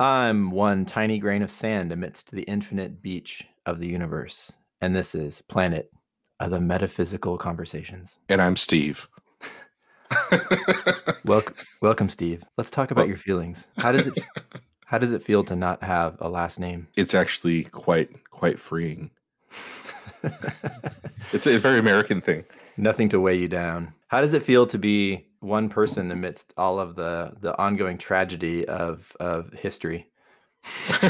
I'm one tiny grain of sand amidst the infinite beach of the universe, and this is Planet of the Metaphysical Conversations. And I'm Steve. welcome, welcome, Steve. Let's talk about well, your feelings. How does it How does it feel to not have a last name? It's actually quite quite freeing. it's a very American thing. Nothing to weigh you down. How does it feel to be one person amidst all of the the ongoing tragedy of of history?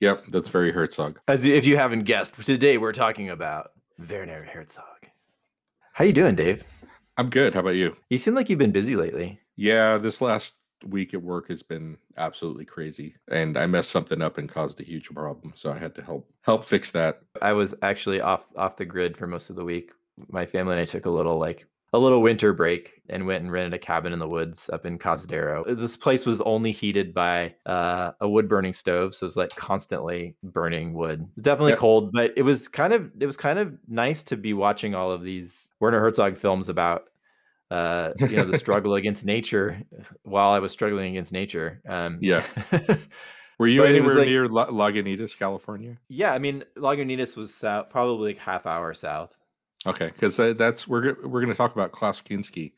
yep, that's very Herzog. As if you haven't guessed, today we're talking about Werner Herzog. How you doing, Dave? I'm good. How about you? You seem like you've been busy lately. Yeah, this last week at work has been absolutely crazy and i messed something up and caused a huge problem so i had to help help fix that i was actually off off the grid for most of the week my family and i took a little like a little winter break and went and rented a cabin in the woods up in Cazadero. This place was only heated by uh, a wood burning stove, so it was like constantly burning wood. Definitely cold, but it was kind of it was kind of nice to be watching all of these Werner Herzog films about uh, you know, the struggle against nature while I was struggling against nature. Um, yeah. Were you anywhere like, near La- Lagunitas, California? Yeah, I mean Lagunitas was south, probably like half hour south. Okay, because uh, that's we're we're going to talk about Klaus Kinski,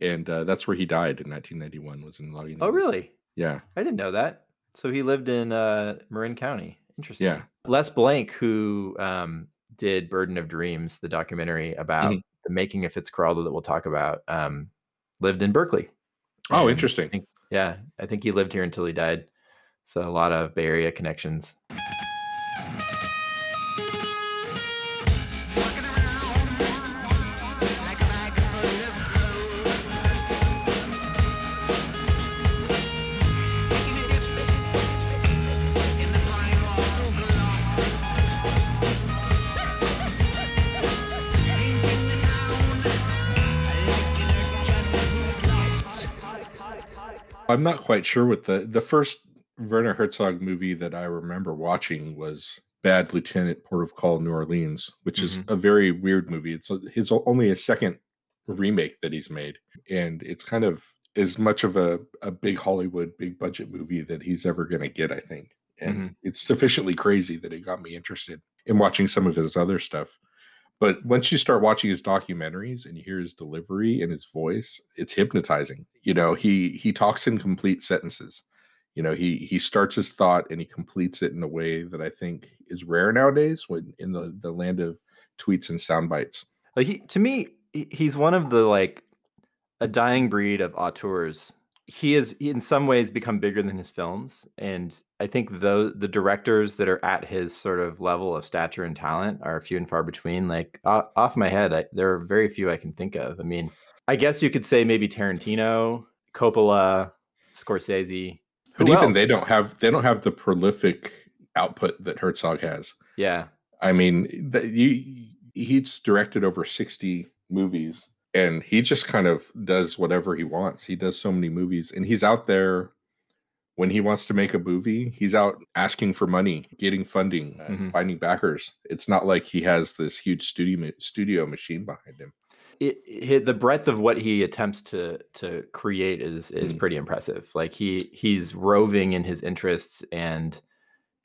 and uh, that's where he died in 1991. Was in Lagunitas. Oh, really? Yeah, I didn't know that. So he lived in uh, Marin County. Interesting. Yeah. Les Blank, who um, did Burden of Dreams, the documentary about mm-hmm the making of Fitzcarraldo that we'll talk about, um, lived in Berkeley. Oh, and interesting. I think, yeah, I think he lived here until he died. So a lot of Bay Area connections. I'm not quite sure what the the first Werner Herzog movie that I remember watching was Bad Lieutenant Port of Call New Orleans, which mm-hmm. is a very weird movie. It's his only a second remake that he's made, and it's kind of as much of a, a big Hollywood, big budget movie that he's ever going to get, I think. And mm-hmm. it's sufficiently crazy that it got me interested in watching some of his other stuff. But once you start watching his documentaries and you hear his delivery and his voice, it's hypnotizing. You know, he he talks in complete sentences. You know, he he starts his thought and he completes it in a way that I think is rare nowadays when in the the land of tweets and sound bites. Like he to me, he's one of the like a dying breed of auteurs he has in some ways become bigger than his films and i think the the directors that are at his sort of level of stature and talent are few and far between like off my head I, there are very few i can think of. I mean i guess you could say maybe tarantino coppola scorsese. But even else? they don't have they don't have the prolific output that herzog has. Yeah. I mean the, he, he's directed over 60 movies and he just kind of does whatever he wants. He does so many movies, and he's out there when he wants to make a movie. He's out asking for money, getting funding, uh, mm-hmm. finding backers. It's not like he has this huge studio studio machine behind him. It, it, the breadth of what he attempts to to create is is mm. pretty impressive. Like he he's roving in his interests and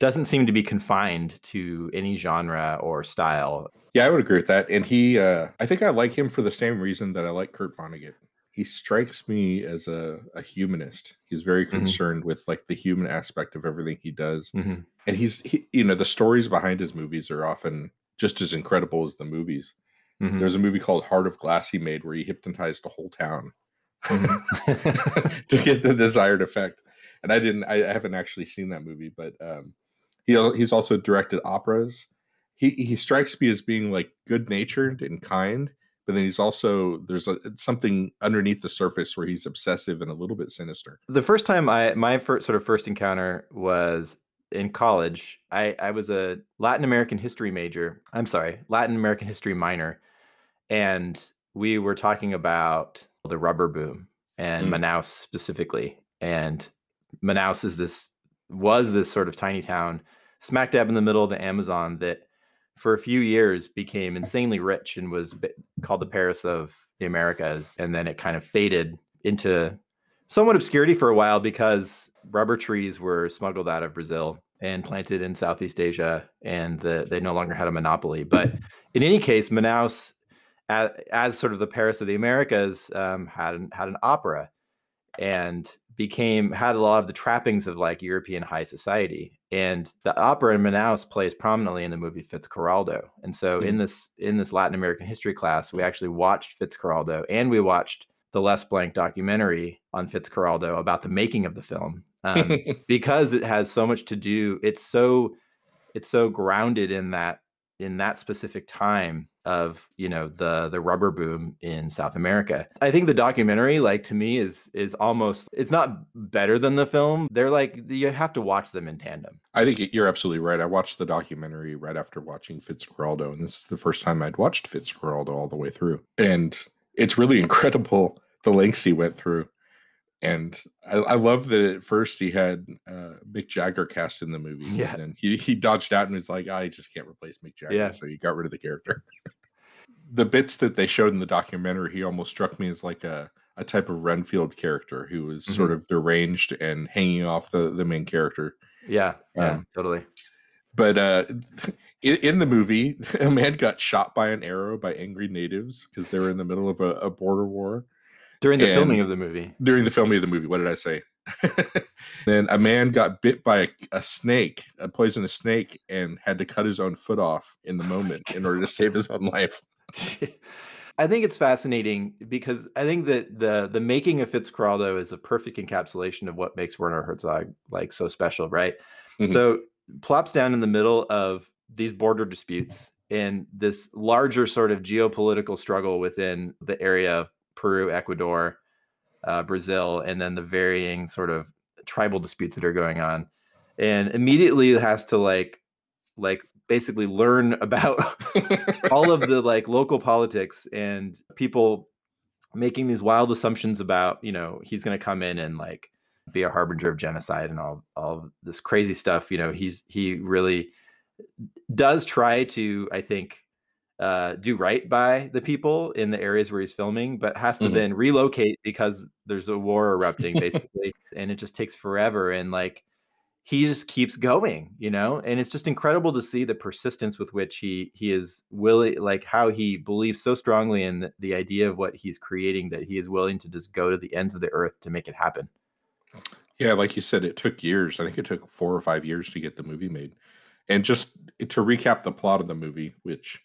doesn't seem to be confined to any genre or style. Yeah, I would agree with that. And he, uh, I think I like him for the same reason that I like Kurt Vonnegut. He strikes me as a, a humanist. He's very mm-hmm. concerned mm-hmm. with like the human aspect of everything he does. Mm-hmm. And he's, he, you know, the stories behind his movies are often just as incredible as the movies. Mm-hmm. There's a movie called Heart of Glass he made where he hypnotized the whole town mm-hmm. to get the desired effect. And I didn't, I haven't actually seen that movie, but um, he he's also directed operas. He he strikes me as being like good natured and kind, but then he's also there's a, something underneath the surface where he's obsessive and a little bit sinister. The first time I my first sort of first encounter was in college. I I was a Latin American history major. I'm sorry, Latin American history minor, and we were talking about the rubber boom and mm. Manaus specifically. And Manaus is this was this sort of tiny town smack dab in the middle of the Amazon that for a few years became insanely rich and was called the Paris of the Americas. And then it kind of faded into somewhat obscurity for a while because rubber trees were smuggled out of Brazil and planted in Southeast Asia, and the, they no longer had a monopoly. But in any case, Manaus, as, as sort of the Paris of the Americas, um, had an, had an opera and became had a lot of the trappings of like European high society. And the opera in Manaus plays prominently in the movie Fitzcarraldo. And so mm-hmm. in this in this Latin American history class, we actually watched Fitzcarraldo and we watched the Les Blank documentary on Fitzcarraldo about the making of the film um, because it has so much to do. It's so it's so grounded in that in that specific time of you know the the rubber boom in South America. I think the documentary, like to me, is is almost it's not better than the film. They're like you have to watch them in tandem. I think you're absolutely right. I watched the documentary right after watching Fitzcarraldo, and this is the first time I'd watched Fitzcarraldo all the way through, and it's really incredible the lengths he went through. And I, I love that at first he had uh, Mick Jagger cast in the movie. Yeah. And then he, he dodged out and was like, I just can't replace Mick Jagger. Yeah. So he got rid of the character. the bits that they showed in the documentary, he almost struck me as like a, a type of Renfield character who was mm-hmm. sort of deranged and hanging off the, the main character. Yeah. Yeah. Um, totally. But uh, in, in, the movie, a man got shot by an arrow by angry natives because they were in the middle of a, a border war during the and filming of the movie. During the filming of the movie, what did I say? then a man got bit by a, a, snake, a poisonous snake, and had to cut his own foot off in the moment in order to save his own life. I think it's fascinating because I think that the the making of Fitzcarraldo is a perfect encapsulation of what makes Werner Herzog like so special, right? Mm-hmm. So plops down in the middle of these border disputes and this larger sort of geopolitical struggle within the area Peru, Ecuador, uh, Brazil, and then the varying sort of tribal disputes that are going on. And immediately has to like like basically learn about all of the like local politics and people making these wild assumptions about, you know, he's going to come in and like be a harbinger of genocide and all all this crazy stuff, you know, he's he really does try to I think uh, do right by the people in the areas where he's filming, but has to mm-hmm. then relocate because there's a war erupting basically, and it just takes forever. And like he just keeps going, you know, and it's just incredible to see the persistence with which he he is willing, like how he believes so strongly in the, the idea of what he's creating that he is willing to just go to the ends of the earth to make it happen. Yeah, like you said, it took years. I think it took four or five years to get the movie made. And just to recap the plot of the movie, which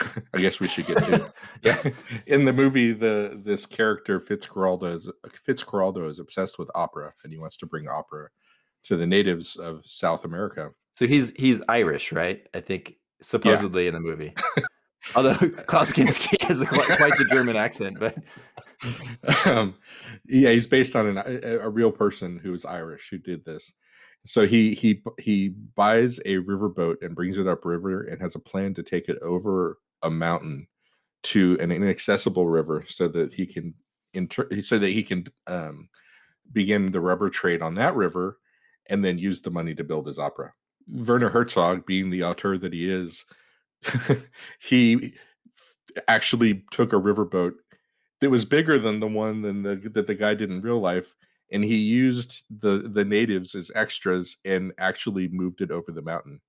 I guess we should get to. yeah, in the movie, the this character Fitzcarraldo is Fitzcarraldo is obsessed with opera, and he wants to bring opera to the natives of South America. So he's he's Irish, right? I think supposedly yeah. in the movie. Although Klaus Kinski has a, quite, quite the German accent, but um, yeah, he's based on an, a, a real person who is Irish who did this. So he he he buys a riverboat and brings it upriver and has a plan to take it over a mountain to an inaccessible river so that he can inter- so that he can um, begin the rubber trade on that river and then use the money to build his opera. Werner Herzog, being the author that he is, he actually took a riverboat that was bigger than the one than the, that the guy did in real life, and he used the the natives as extras and actually moved it over the mountain.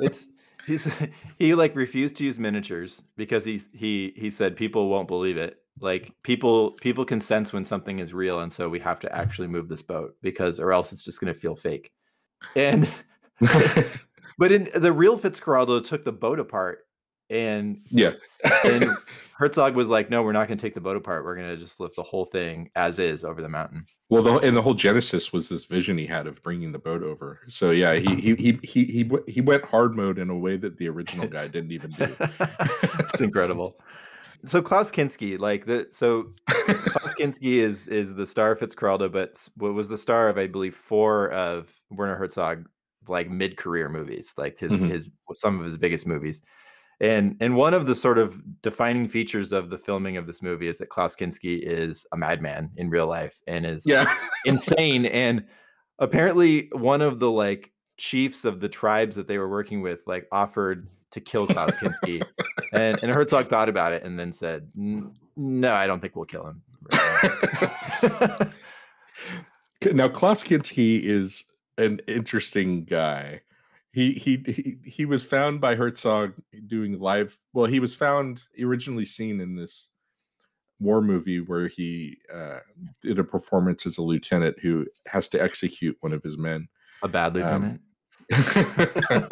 it's he's he like refused to use miniatures because he he he said people won't believe it. Like people people can sense when something is real and so we have to actually move this boat because or else it's just going to feel fake. And but in the real fitzcarraldo took the boat apart and yeah. and herzog was like no we're not going to take the boat apart. We're going to just lift the whole thing as is over the mountain. Well the, and the whole genesis was this vision he had of bringing the boat over. So yeah he he he he he, he went hard mode in a way that the original guy didn't even do. It's incredible. So klaus kinski like the so klaus kinski is is the star of fitzcarraldo but what was the star of i believe four of werner herzog like mid-career movies like his mm-hmm. his some of his biggest movies and and one of the sort of defining features of the filming of this movie is that Klaus Kinski is a madman in real life and is yeah. insane. And apparently, one of the like chiefs of the tribes that they were working with like offered to kill Klaus Kinski, and and Herzog thought about it and then said, "No, I don't think we'll kill him." now Klaus Kinski is an interesting guy. He, he he he was found by Herzog doing live. Well, he was found originally seen in this war movie where he uh, did a performance as a lieutenant who has to execute one of his men. A bad um, lieutenant. Um,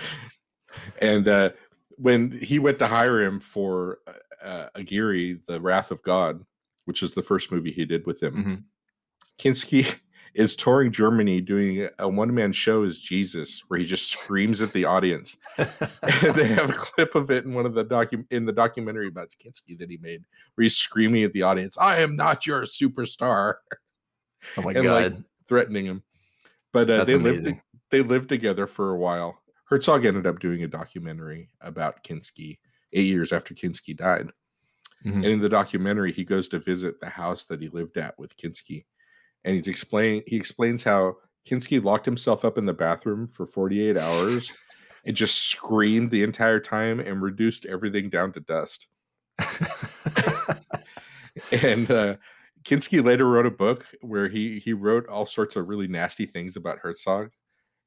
and uh, when he went to hire him for uh, Aguirre, The Wrath of God, which is the first movie he did with him, mm-hmm. Kinski is touring Germany doing a one man show as Jesus, where he just screams at the audience. and they have a clip of it in one of the docu- in the documentary about Kinski that he made, where he's screaming at the audience, "I am not your superstar." Oh my and, god! Like, threatening him. But uh, they amazing. lived they lived together for a while. Herzog ended up doing a documentary about Kinski eight years after Kinski died. Mm-hmm. And in the documentary, he goes to visit the house that he lived at with Kinski and he's explain he explains how Kinski locked himself up in the bathroom for 48 hours and just screamed the entire time and reduced everything down to dust. and uh, Kinski later wrote a book where he he wrote all sorts of really nasty things about Herzog.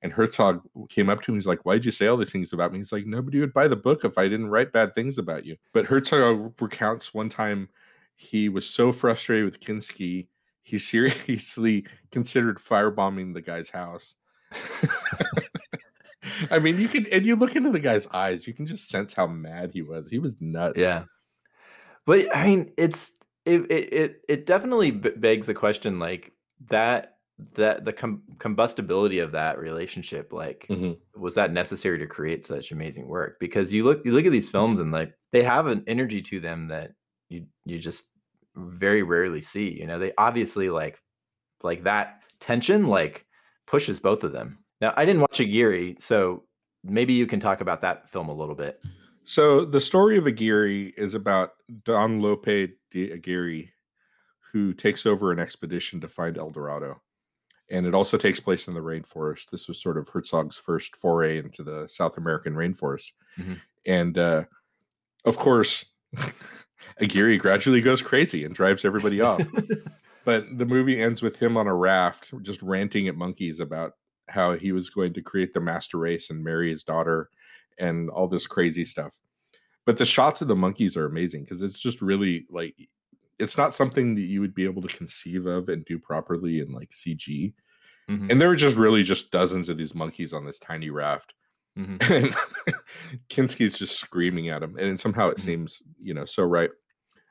And Herzog came up to him. He's like, "Why'd you say all these things about me?" He's like, "Nobody would buy the book if I didn't write bad things about you." But Herzog recounts one time he was so frustrated with Kinski he seriously considered firebombing the guy's house. I mean, you can, and you look into the guy's eyes, you can just sense how mad he was. He was nuts. Yeah, but I mean, it's it it it definitely begs the question, like that that the com- combustibility of that relationship like mm-hmm. was that necessary to create such amazing work because you look you look at these films and like they have an energy to them that you you just very rarely see. You know, they obviously like like that tension like pushes both of them. Now, I didn't watch Aguirre, so maybe you can talk about that film a little bit. So the story of Aguirre is about Don Lope de Aguirre, who takes over an expedition to find El Dorado. And it also takes place in the rainforest. This was sort of Herzog's first foray into the South American rainforest. Mm-hmm. And uh, of course, Aguirre gradually goes crazy and drives everybody off. but the movie ends with him on a raft, just ranting at monkeys about how he was going to create the master race and marry his daughter and all this crazy stuff. But the shots of the monkeys are amazing because it's just really like it's not something that you would be able to conceive of and do properly in like CG. Mm-hmm. And there were just really just dozens of these monkeys on this tiny raft. Mm-hmm. Kinski's just screaming at him. And somehow it mm-hmm. seems, you know, so right.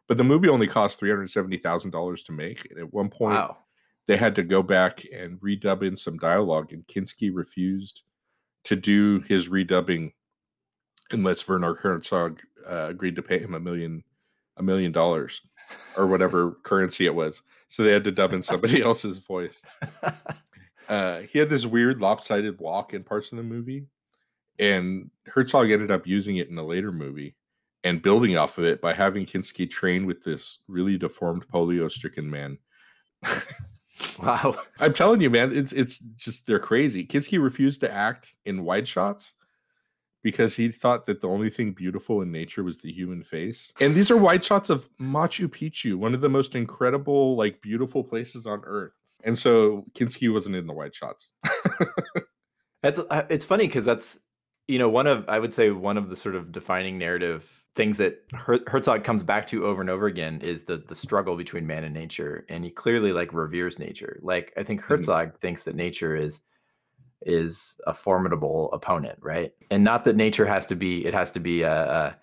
But the movie only cost three hundred seventy thousand dollars to make, and at one point wow. they had to go back and redub in some dialogue, and Kinski refused to do his redubbing unless Werner Herzog uh, agreed to pay him a million a million dollars or whatever currency it was. So they had to dub in somebody else's voice. Uh, he had this weird lopsided walk in parts of the movie, and Herzog ended up using it in a later movie and building off of it by having Kinski train with this really deformed polio stricken man. wow. I'm telling you, man, it's it's just they're crazy. Kinski refused to act in wide shots because he thought that the only thing beautiful in nature was the human face. And these are wide shots of Machu Picchu, one of the most incredible, like beautiful places on earth. And so Kinski wasn't in the wide shots. that's uh, it's funny because that's you know one of I would say one of the sort of defining narrative things that Her- Herzog comes back to over and over again is the the struggle between man and nature, and he clearly like reveres nature. Like I think mm-hmm. Herzog mm-hmm. thinks that nature is is a formidable opponent, right? And not that nature has to be it has to be a, a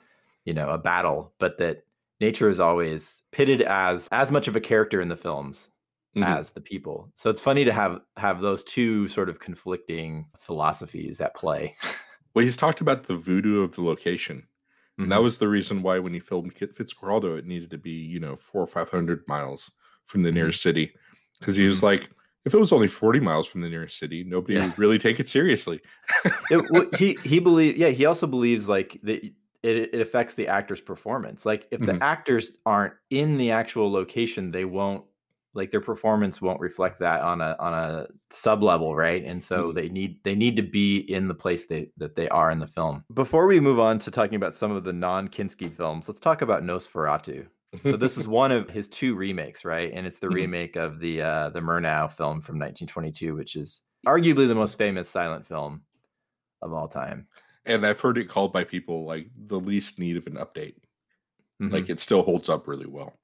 you know a battle, but that nature is always pitted as as much of a character in the films mm-hmm. as the people. So it's funny to have have those two sort of conflicting philosophies at play. Well, he's talked about the voodoo of the location Mm-hmm. And that was the reason why when he filmed Kit Fitzcarraldo, it needed to be, you know, four or 500 miles from the nearest mm-hmm. city. Because he was mm-hmm. like, if it was only 40 miles from the nearest city, nobody yeah. would really take it seriously. it, well, he, he believes, yeah, he also believes like that it, it affects the actor's performance. Like if mm-hmm. the actors aren't in the actual location, they won't like their performance won't reflect that on a on a sub level right and so mm-hmm. they need they need to be in the place they, that they are in the film before we move on to talking about some of the non kinski films let's talk about nosferatu So this is one of his two remakes, right? And it's the Mhm. remake of the uh, the Murnau film from 1922, which is arguably the most famous silent film of all time. and I've heard it called by people like the least need of an update. Mhm, Like it still holds up really well.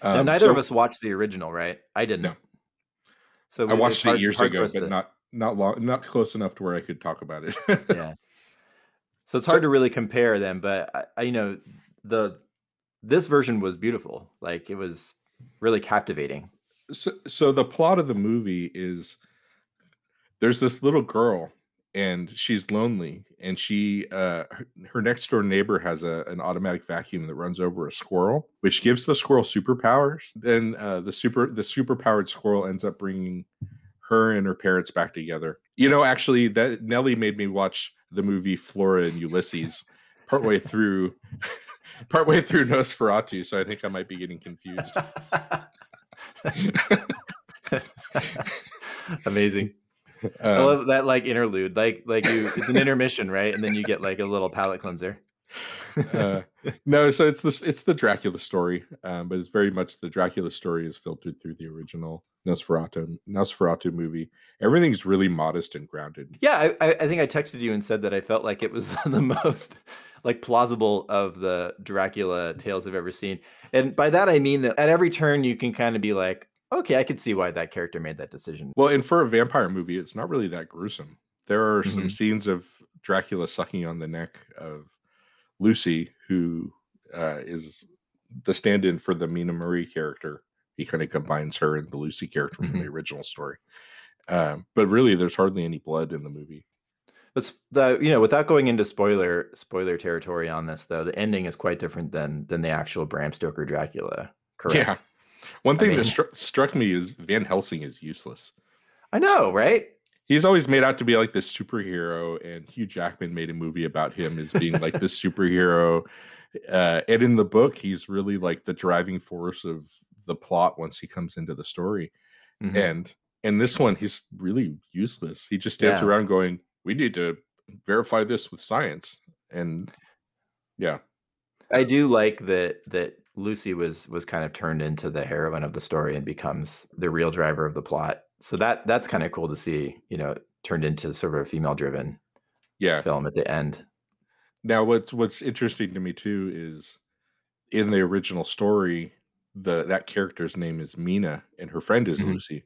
Mhm. now, Um, neither of us watched the original, right? I didn't. No. So I watched hard- it years ago, but to- not not long, not close enough to where I could talk about it. yeah. So it's So- hard to really compare them, but I, I, you know, the this version was beautiful. Like it was really captivating. so, so the plot of the movie is there's this little girl and she's lonely and she uh her, her next door neighbor has a, an automatic vacuum that runs over a squirrel which gives the squirrel superpowers then uh the super the superpowered squirrel ends up bringing her and her parents back together you know actually that nellie made me watch the movie flora and ulysses partway through partway through nosferatu so i think i might be getting confused Amazing. I Um, love that like interlude. Like like you it's an intermission, right? And then you get like a little palate cleanser. uh, no, so it's this it's the Dracula story, um, but it's very much the Dracula story is filtered through the original Nosferatu Nosferatu movie. Everything's really modest and grounded. yeah, I, I I think I texted you and said that I felt like it was the most like plausible of the Dracula tales I've ever seen. And by that I mean that at every turn you can kind of be like, okay, I can see why that character made that decision. Well, and for a vampire movie, it's not really that gruesome. There are some Mhm. scenes of Dracula sucking on the neck of Lucy, who uh, is the stand-in for the Mina Marie character. He kind of combines her and the Lucy character from the original story. Um, but really, there's hardly any blood in the movie. But the you know, without going into spoiler spoiler territory on this though, the ending is quite different than than the actual Bram Stoker Dracula. Correct. Yeah. One I thing mean- that stru- struck me is Van Helsing is useless. I know, right? He's always made out to be like this superhero, and Hugh Jackman made a movie about him as being like this superhero. Uh, and in the book, he's really like the driving force of the plot once he comes into the story. Mhm. And in this one, he's really useless. He just stands Yeah. around going, "We need to verify this with science." And yeah, I do like that that Lucy was was kind of turned into the heroine of the story and becomes the real driver of the plot. So that that's kind of cool to see, you know, turned into sort of a female driven yeah. film at the end. Now, what's what's interesting to me too is in the original story, the that character's name is Mina, and her friend is Mhm. Lucy.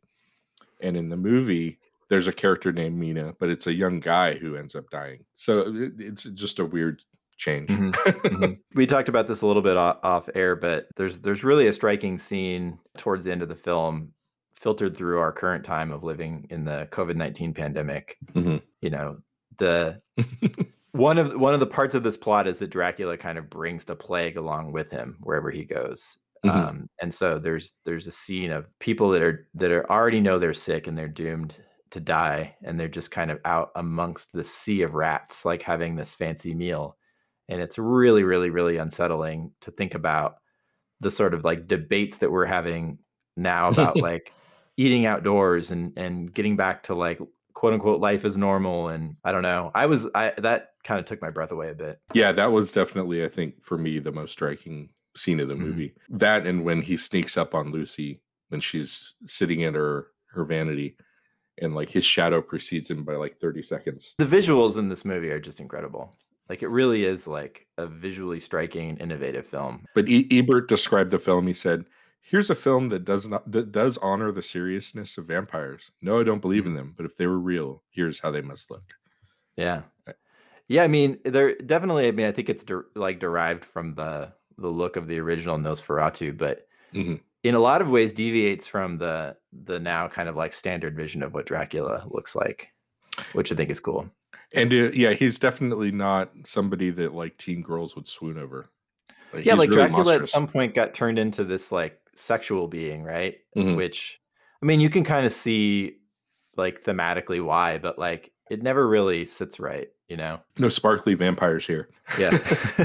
And in the movie, there's a character named Mina, but it's a young guy who ends up dying. So it, it's just a weird change. Mhm, mhm. we talked about this a little bit off, air, but there's there's really a striking scene towards the end of the film, filtered through our current time of living in the COVID nineteen pandemic. Mhm. You know, the one of one of the parts of this plot is that Dracula kind of brings the plague along with him wherever he goes. Mhm. Um, and so there's there's a scene of people that are that are already know they're sick and they're doomed to die, and they're just kind of out amongst the sea of rats, like having this fancy meal. And it's really, really, really unsettling to think about the sort of like debates that we're having now about like eating outdoors and and getting back to like quote unquote life is normal and i don't know i was i that kind of took my breath away a bit Yeah, that was definitely, I think, for me, the most striking scene of the Mhm. movie. That and when he sneaks up on Lucy when she's sitting in her her vanity, and like his shadow precedes him by like thirty seconds. the visuals in this movie are just incredible like it really is like a visually striking and innovative film But e- Ebert described the film. He said, "Here's a film that does not that does honor the seriousness of vampires. No, I don't believe in them, but if they were real, here's how they must look." yeah yeah i mean they're definitely i mean i think it's der- like derived from the the look of the original nosferatu but Mhm. in a lot of ways deviates from the the now kind of like standard vision of what dracula looks like which i think is cool And uh, yeah, he's definitely not somebody that like teen girls would swoon over. Like, yeah like really dracula at some point got turned into this like sexual being right Mhm. which i mean you can kind of see like thematically why but like it never really sits right you know no sparkly vampires here. yeah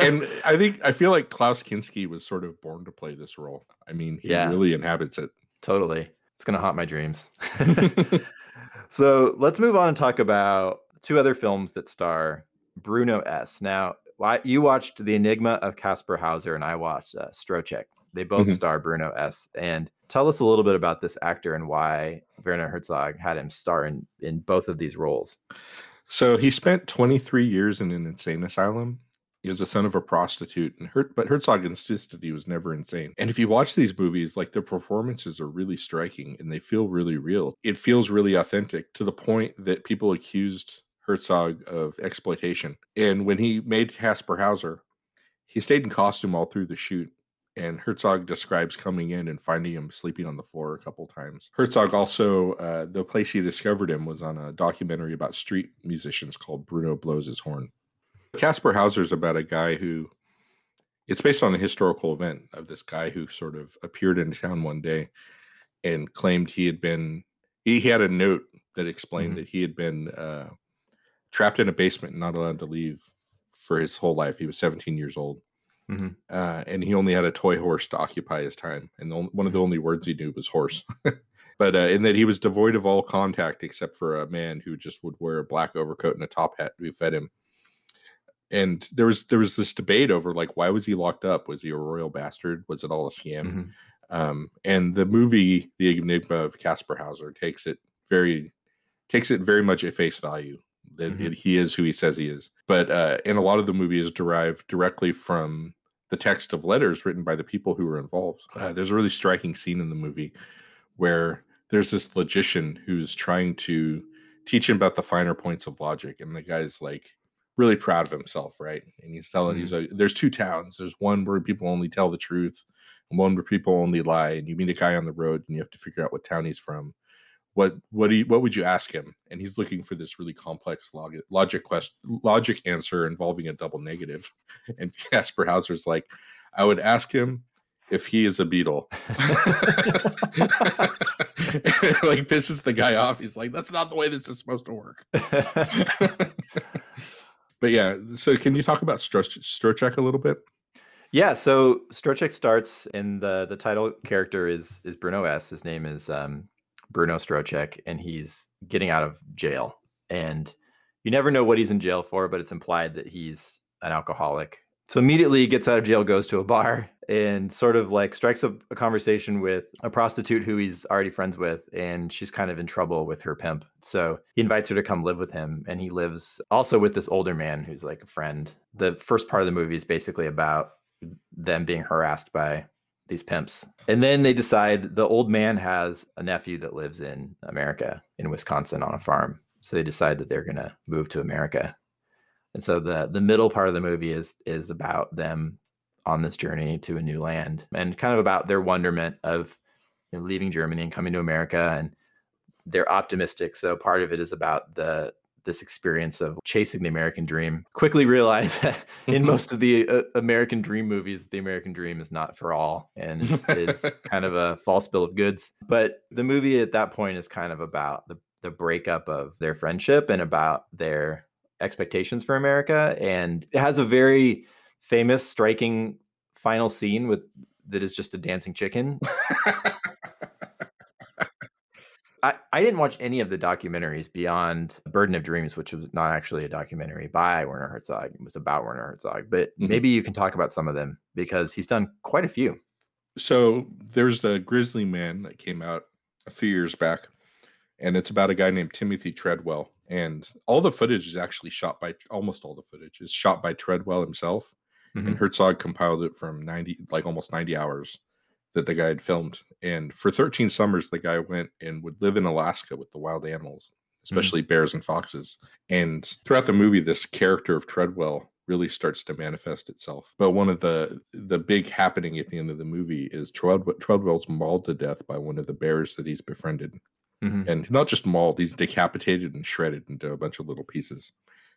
and I think I feel like Klaus Kinski was sort of born to play this role. I mean, he Yeah. really inhabits it. totally it's gonna haunt my dreams so let's move on and talk about two other films that star bruno s now you watched The Enigma of Kaspar Hauser, and I watched uh, Stroszek. They both mm-hmm. star Bruno S. And tell us a little bit about this actor and why Werner Herzog had him star in, in both of these roles. So he spent 23 years in an insane asylum. He was the son of a prostitute, and Her- but Herzog insisted he was never insane. And if you watch these movies, like the performances are really striking and they feel really real. It feels really authentic to the point that people accused Herzog of exploitation. And when he made Kaspar Hauser, he stayed in costume all through the shoot. And Herzog describes coming in and finding him sleeping on the floor a couple times. Herzog also, uh, the place he discovered him was on a documentary about street musicians called Bruno Blows His Horn. Kaspar Hauser is about a guy who, it's based on a historical event of this guy who sort of appeared in town one day and claimed he had been, he, had a note that explained mm-hmm. that he had been uh, trapped in a basement and not allowed to leave for his whole life. He was 17 years old. Mm-hmm. Uh, and he only had a toy horse to occupy his time. And the, one of the mm-hmm. only words he knew was horse. but uh, in that he was devoid of all contact except for a man who just would wear a black overcoat and a top hat who fed him. And there was there was this debate over like why was he locked up? Was he a royal bastard? Was it all a scam? Mm-hmm. Um, and the movie The Enigma of Kaspar Hauser takes it very takes it very much at face value that mm-hmm. he is who he says he is. But uh, and a lot of the movie is derived directly from the text of letters written by the people who were involved. Uh, there's a really striking scene in the movie where there's this logician who's trying to teach him about the finer points of logic, and the guy's like really proud of himself, right? And he's telling mm-hmm. he's like, "There's two towns. There's one where people only tell the truth, and one where people only lie. And you meet a guy on the road, and you have to figure out what town he's from." What what do you, what would you ask him? And he's looking for this really complex logic logic quest logic answer involving a double negative. And Kaspar Hauser's like I would ask him if he is a beetle. Like pisses the guy off. He's like that's not the way this is supposed to work. But yeah so can you talk about Stroszek a little bit? Yeah, so Stroszek starts and the the title character is is Bruno S. His name is um, Bruno Stroszek, and he's getting out of jail. And you never know what he's in jail for, but it's implied that he's an alcoholic. So immediately he gets out of jail, goes to a bar, and sort of like strikes up a conversation with a prostitute who he's already friends with, and she's kind of in trouble with her pimp. So he invites her to come live with him, and he lives also with this older man who's like a friend. The first part of the movie is basically about them being harassed by these pimps. And then they decide the old man has a nephew that lives in America, in Wisconsin on a farm. So they decide that they're going to move to America. And so the the middle part of the movie is is about them on this journey to a new land and kind of about their wonderment of you know, leaving Germany and coming to America and they're optimistic. So part of it is about the this experience of chasing the American dream. Quickly realize that in mm-hmm. most of the uh, American dream movies, the American dream is not for all and it's, it's kind of a false bill of goods. But the movie at that point is kind of about the, the breakup of their friendship and about their expectations for America. And it has a very famous, striking final scene with that is just a dancing chicken. I, I didn't watch any of the documentaries beyond Burden of Dreams, which was not actually a documentary by Werner Herzog. It was about Werner Herzog, but mm-hmm. maybe you can talk about some of them because he's done quite a few. So there's the Grizzly Man that came out a few years back, and it's about a guy named Timothy Treadwell. And all the footage is actually shot by almost all the footage is shot by Treadwell himself. Mm-hmm. And Herzog compiled it from 90, like almost 90 hours that the guy had filmed. And for 13 summers, the guy went and would live in Alaska with the wild animals, mm. especially mm. bears and foxes. And throughout the movie, this character of Treadwell really starts to manifest itself. But one of the the big happening at the end of the movie is Treadwell, Treadwell's mauled to death by one of the bears that he's befriended. Mm-hmm. And not just mauled, he's decapitated and shredded into a bunch of little pieces.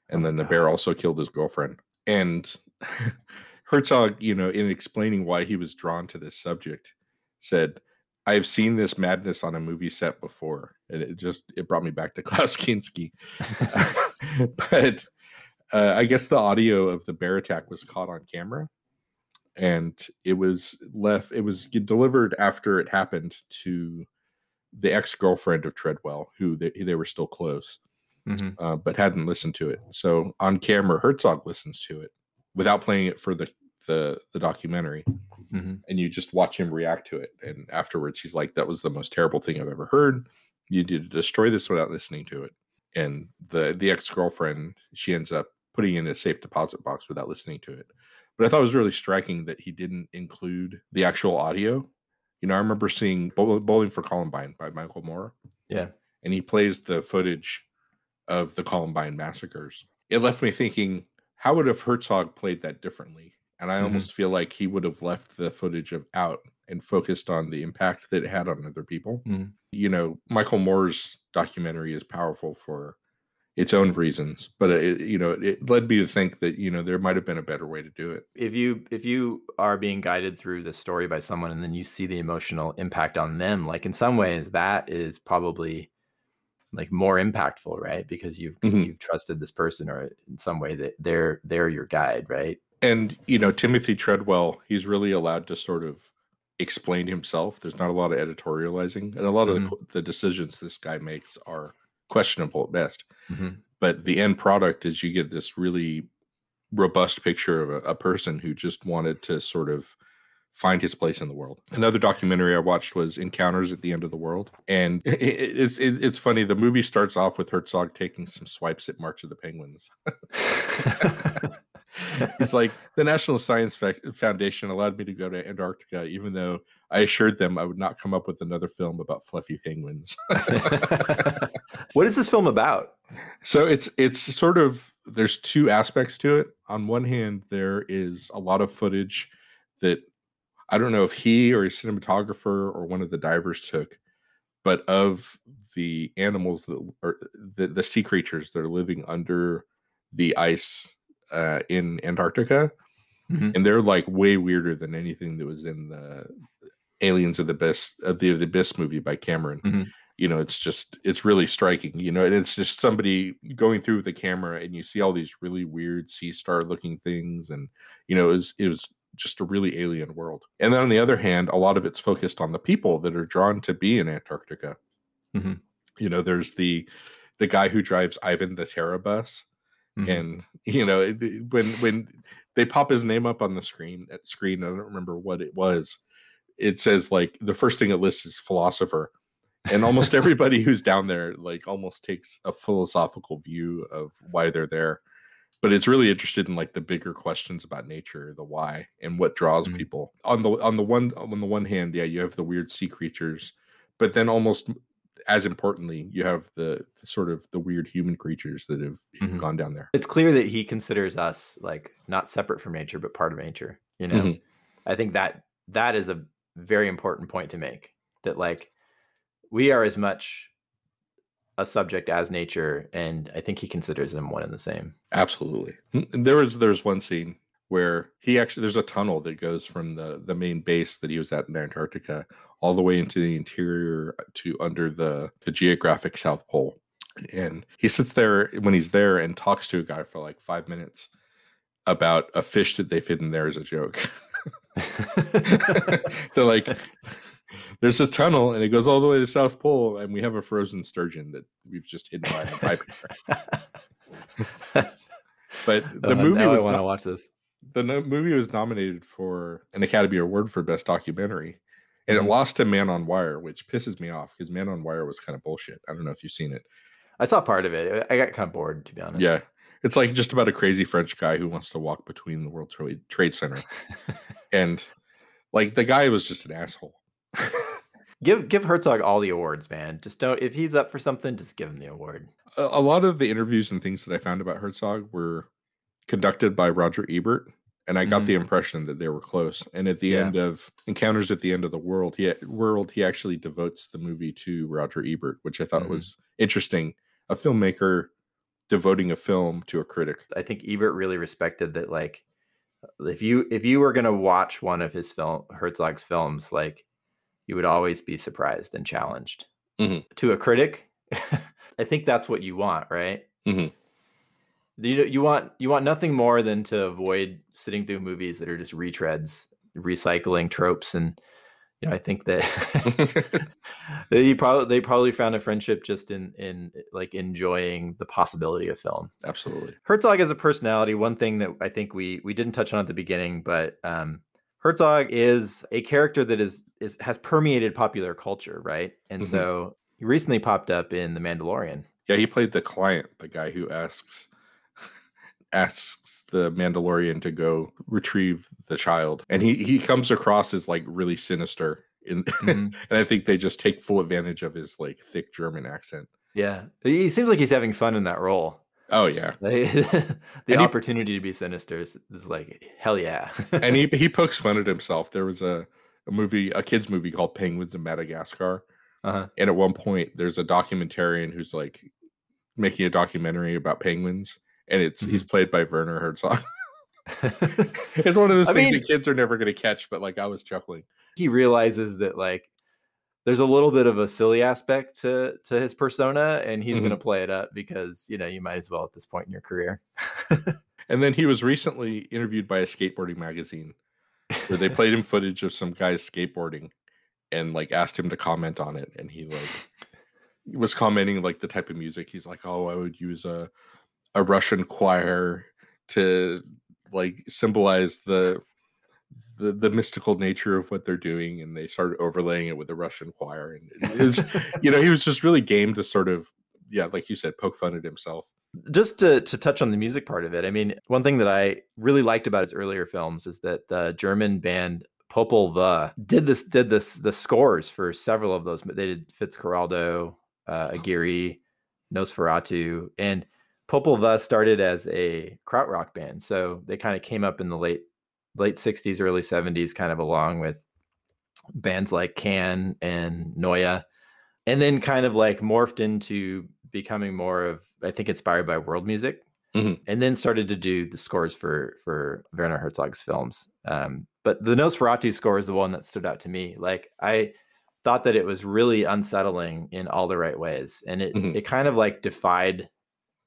And oh then the God. bear also killed his girlfriend. And Herzog, you know, in explaining why he was drawn to this subject, said, "I've seen this madness on a movie set before, and it just it brought me back to Klaus Kinski." but uh, I guess the audio of the bear attack was caught on camera, and it was left. It was delivered after it happened to the ex girlfriend of Treadwell, who they, they were still close, mm-hmm. uh, but hadn't listened to it. So on camera, Herzog listens to it without playing it for the the the documentary Mhm. and you just watch him react to it and afterwards he's like that was the most terrible thing i've ever heard you need to destroy this without listening to it and the the ex-girlfriend she ends up putting in a safe deposit box without listening to it but i thought it was really striking that he didn't include the actual audio you know i remember seeing bowling for columbine by michael moore Yeah. and he plays the footage of the Columbine massacres. It left me thinking, how would have Herzog played that differently? And I Mhm. almost feel like he would have left the footage of out and focused on the impact that it had on other people. Mhm. You know, Michael Moore's documentary is powerful for its own reasons, but it, you know, it led me to think that you know there might have been a better way to do it. if you if you are being guided through the story by someone and then you see the emotional impact on them like in some ways that is probably like more impactful right because you've Mhm. you've trusted this person or in some way that they're they're your guide right and you know timothy treadwell he's really allowed to sort of explain himself there's not a lot of editorializing and a lot of the, the decisions this guy makes are questionable at best Mhm. but the end product is you get this really robust picture of a, a person who just wanted to sort of find his place in the world. Another documentary I watched was Encounters at the End of the World, and it, it- it's it, it's funny. The movie starts off with Herzog taking some swipes at March of the Penguins. He's like, the National Science Foundation allowed me to go to Antarctica, even though I assured them I would not come up with another film about fluffy penguins. what is this film about So it's it's sort of there's two aspects to it. On one hand, there is a lot of footage that I don't know if he or a cinematographer or one of the divers took, but of the animals that are the, the sea creatures that are living under the ice uh, in Antarctica, Mhm. and they're like way weirder than anything that was in the Aliens of the Abyss of the, the Abyss movie by Cameron Mhm. you know it's just it's really striking you know and it's just somebody going through with the camera and you see all these really weird sea star looking things and you know it was it was just a really alien world and then on the other hand a lot of it's focused on the people that are drawn to be in antarctica Mhm. you know there's the the guy who drives ivan the terra bus Mhm. and you know when when they pop his name up on the screen at screen i don't remember what it was it says like the first thing it lists is philosopher and almost everybody who's down there like almost takes a philosophical view of why they're there but it's really interested in like the bigger questions about nature the why and what draws Mhm. people on the on the one on the one hand yeah you have the weird sea creatures but then almost as importantly you have the, the sort of the weird human creatures that have, have Mhm. gone down there it's clear that he considers us like not separate from nature but part of nature you know Mhm. i think that that is a very important point to make that like we are as much a subject as nature and i think he considers them one and the same Absolutely. And There was there's one scene where he actually there's a tunnel that goes from the the main base that he was at in Antarctica all the way into the interior to under the the geographic South Pole. And he sits there when he's there and talks to a guy for like five minutes about a fish that they've hidden there as a joke. They're like, there's this tunnel and it goes all the way to the South Pole, and we have a frozen sturgeon that we've just hidden by a pipe. But the Uh, movie was i want to watch this the no- movie was nominated for an Academy Award for Best Documentary, and it mm-hmm. lost to Man on Wire, which pisses me off because Man on Wire was kind of bullshit. I don't know if you've seen it. i saw part of it. I got kind of bored to be honest. Yeah, it's like just about a crazy French guy who wants to walk between the World Trade Trade Center, and like the guy was just an asshole. give give herzog all the awards man. Just don't if he's up for something just give him the award. A, a lot of the interviews and things that I found about Herzog were conducted by Roger Ebert, and I got Mhm. the impression that they were close. And at the Yeah. end of Encounters at the End of the World, he world he actually devotes the movie to Roger Ebert, which I thought Mhm. was interesting. A filmmaker devoting a film to a critic. I think Ebert really respected that. Like, if you if you were gonna watch one of his film Herzog's films, like you would always be surprised and challenged. Mhm. To a critic, I think that's what you want, right? Mhm. You you want you want nothing more than to avoid sitting through movies that are just retreads, recycling tropes, and you know, I think that they probably they probably found a friendship just in in like enjoying the possibility of film. Absolutely. Herzog as a personality, one thing that I think we we didn't touch on at the beginning, but um, Herzog is a character that is is has permeated popular culture, right? And mm-hmm. so he recently popped up in The Mandalorian. Yeah, he played the client, the guy who asks asks the Mandalorian to go retrieve the child, and he he comes across as like really sinister, in, mm-hmm. and I think they just take full advantage of his like thick German accent. Yeah, he seems like he's having fun in that role. Oh yeah, the and opportunity he, to be sinister is, is, like hell yeah. and he he pokes fun at himself. There was a a movie, a kids movie called Penguins in Madagascar, uh-huh. and at one point there's a documentarian who's like making a documentary about penguins, and it's mm-hmm. he's played by Werner Herzog. it's one of those I things mean, that kids are never going to catch, but like I was chuckling. He realizes that like there's a little bit of a silly aspect to to his persona, and he's mm-hmm. going to play it up because you know you might as well at this point in your career. and then he was recently interviewed by a skateboarding magazine where they played him footage of some guys skateboarding and like asked him to comment on it, and he like was commenting like the type of music. He's like, "Oh, I would use a a Russian choir to like symbolize the the, the mystical nature of what they're doing and they started overlaying it with the russian choir and it was you know he was just really game to sort of yeah like you said poke fun at himself. Just to, to touch on the music part of it i mean one thing that i really liked about his earlier films is that the german band popol vuh did this did this the scores for several of those they did fitzcarraldo uh aguirre nosferatu and Popol Vuh started as a krautrock band, so they kind of came up in the late late '60s, early '70s, kind of along with bands like Can and Neue, and then kind of like morphed into becoming more of I think inspired by world music, mm-hmm. and then started to do the scores for for Werner Herzog's films. Um, but the Nosferatu score is the one that stood out to me. Like I thought that it was really unsettling in all the right ways, and it mm-hmm. it kind of like defied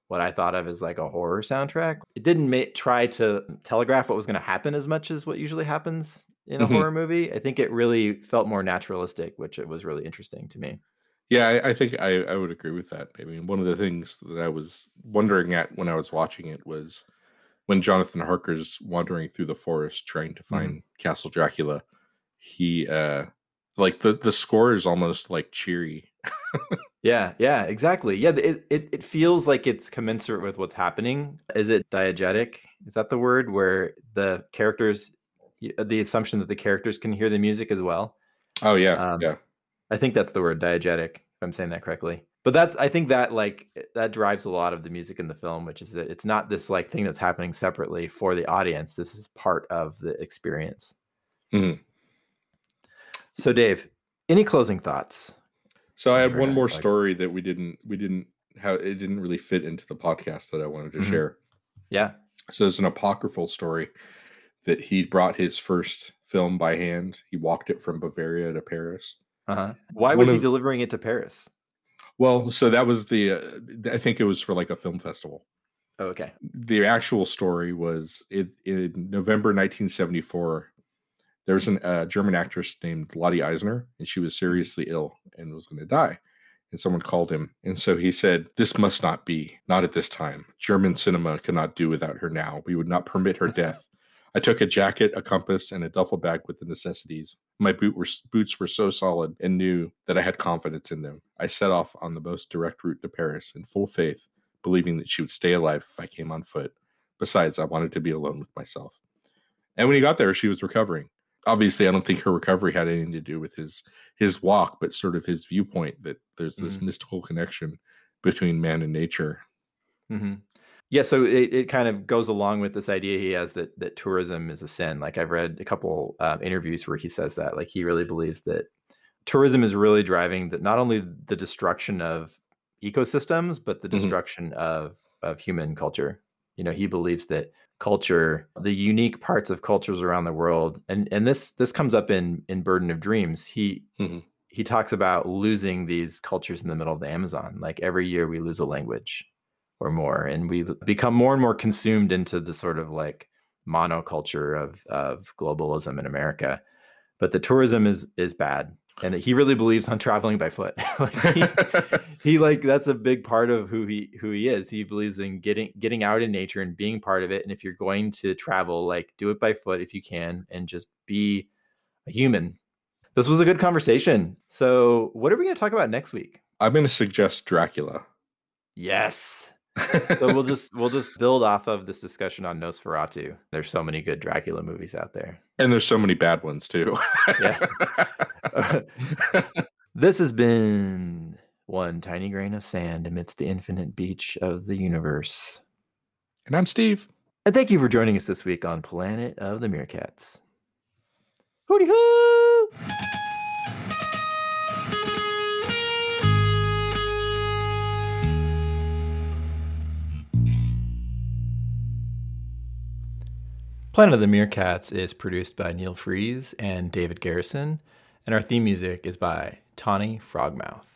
what I thought of as like a horror soundtrack. It didn't ma- try to telegraph what was going to happen as much as what usually happens in a mm-hmm. horror movie. I think it really felt more naturalistic, which it was really interesting to me. Yeah, I, I think I, I would agree with that. I mean, one of the things that I was wondering at when I was watching it was when Jonathan Harker's wandering through the forest trying to find mm-hmm. Castle Dracula. He uh like the the score is almost like cheery yeah, yeah, exactly. Yeah, it, it it feels like it's commensurate with what's happening. Is it diegetic? Is that the word where the characters the assumption that the characters can hear the music as well? Oh yeah. Um, yeah. I think that's the word diegetic if I'm saying that correctly. But that's I think that like that drives a lot of the music in the film, which is that it's not this like thing that's happening separately for the audience. This is part of the experience. Mm-hmm. So Dave, any closing thoughts? So I had one more story that we didn't we didn't have it didn't really fit into the podcast that I wanted to mm-hmm. share. Yeah. So it's an apocryphal story that he brought his first film by hand. He walked it from Bavaria to Paris. Uh-huh. Why was he delivering it to Paris? Well, so that was the uh, I think it was for like a film festival. Oh, okay. The actual story was it, in November 1974 there was a uh, German actress named Lotte Eisner, and she was seriously ill and was going to die. And someone called him. And so he said, This must not be, not at this time. German cinema cannot do without her now. We would not permit her death. I took a jacket, a compass, and a duffel bag with the necessities. My boot were, boots were so solid and new that I had confidence in them. I set off on the most direct route to Paris in full faith, believing that she would stay alive if I came on foot. Besides, I wanted to be alone with myself. And when he got there, she was recovering obviously I don't think her recovery had anything to do with his his walk, but sort of his viewpoint that there's this mm-hmm. mystical connection between man and nature. Mm-hmm. Yeah, so it, it kind of goes along with this idea he has that that tourism is a sin. Like I've read a couple um, interviews where he says that, like he really believes that tourism is really driving that not only the destruction of ecosystems, but the mm-hmm. destruction mm-hmm. of of human culture. You know, he believes that culture, the unique parts of cultures around the world, and and this this comes up in in Burden of Dreams. He mm-hmm. he talks about losing these cultures in the middle of the Amazon. Like every year we lose a language or more, and we become more and more consumed into the sort of like monoculture of of globalism in America. but the tourism is is bad and he really believes on traveling by foot. Like he, he, like that's a big part of who he who he is. He believes in getting getting out in nature and being part of it. And if you're going to travel like do it by foot if you can and just be a human. This was a good conversation. So what are we going to talk about next week? I'm going to suggest dracula. Yes so we'll just we'll just build off of this discussion on Nosferatu. There's so many good Dracula movies out there. And there's so many bad ones too. yeah. this has been one tiny grain of sand amidst the infinite beach of the universe. And I'm Steve. And thank you for joining us this week on Planet of the Meerkats. Hooty hoo! Planet of the Meerkats is produced by Neil Freeze and David Garrison, and our theme music is by Tawny Frogmouth.